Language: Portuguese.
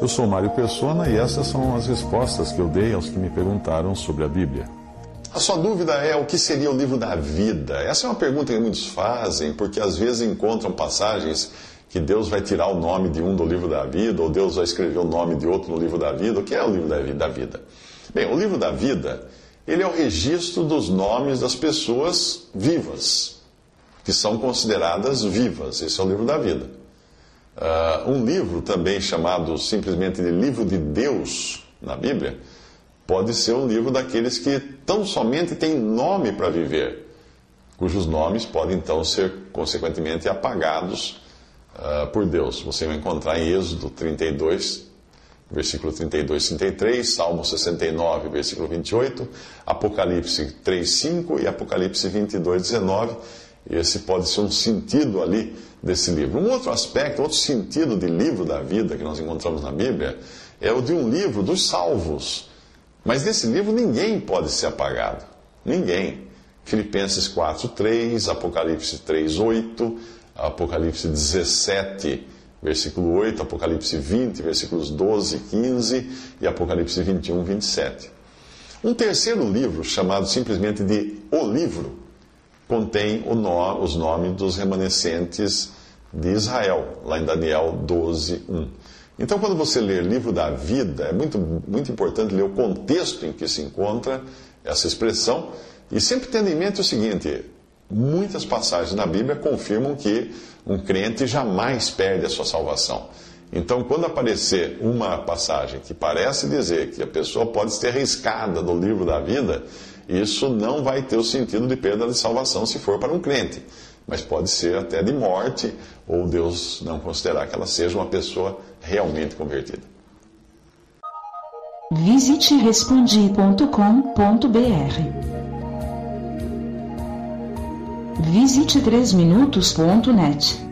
Eu sou Mário Persona e essas são as respostas que eu dei aos que me perguntaram sobre a Bíblia. A sua dúvida é o que seria o livro da vida? Essa é uma pergunta que muitos fazem, porque às vezes encontram passagens que Deus vai tirar o nome de um do livro da vida, ou Deus vai escrever o nome de outro no livro da vida. O que é o livro da vida? Bem, o livro da vida, ele é o registro dos nomes das pessoas vivas, que são consideradas vivas. Esse é o livro da vida. Uh, um livro também chamado simplesmente de livro de Deus na Bíblia, pode ser um livro daqueles que tão somente têm nome para viver, cujos nomes podem então ser consequentemente apagados uh, por Deus. Você vai encontrar em Êxodo 32, versículo 32 33, Salmo 69, versículo 28, Apocalipse 3, 5 e Apocalipse 22, 19. Esse pode ser um sentido ali desse livro. Um outro aspecto, outro sentido de livro da vida que nós encontramos na Bíblia é o de um livro dos salvos. Mas nesse livro ninguém pode ser apagado. Ninguém. Filipenses 4, 3, Apocalipse 3, 8, Apocalipse 17, versículo 8, Apocalipse 20, versículos 12 e 15 e Apocalipse 21, 27. Um terceiro livro, chamado simplesmente de O Livro, contém no, os nomes dos remanescentes de Israel, lá em Daniel 12, 1. Então, quando você lê livro da vida, é muito, muito importante ler o contexto em que se encontra essa expressão e sempre tendo em mente o seguinte: muitas passagens na Bíblia confirmam que um crente jamais perde a sua salvação. Então, quando aparecer uma passagem que parece dizer que a pessoa pode ser arriscada do livro da vida, isso não vai ter o sentido de perda de salvação se for para um crente, mas pode ser até de morte, ou Deus não considerar que ela seja uma pessoa realmente convertida. Visite respondi.com.br. Visite 3minutos.net.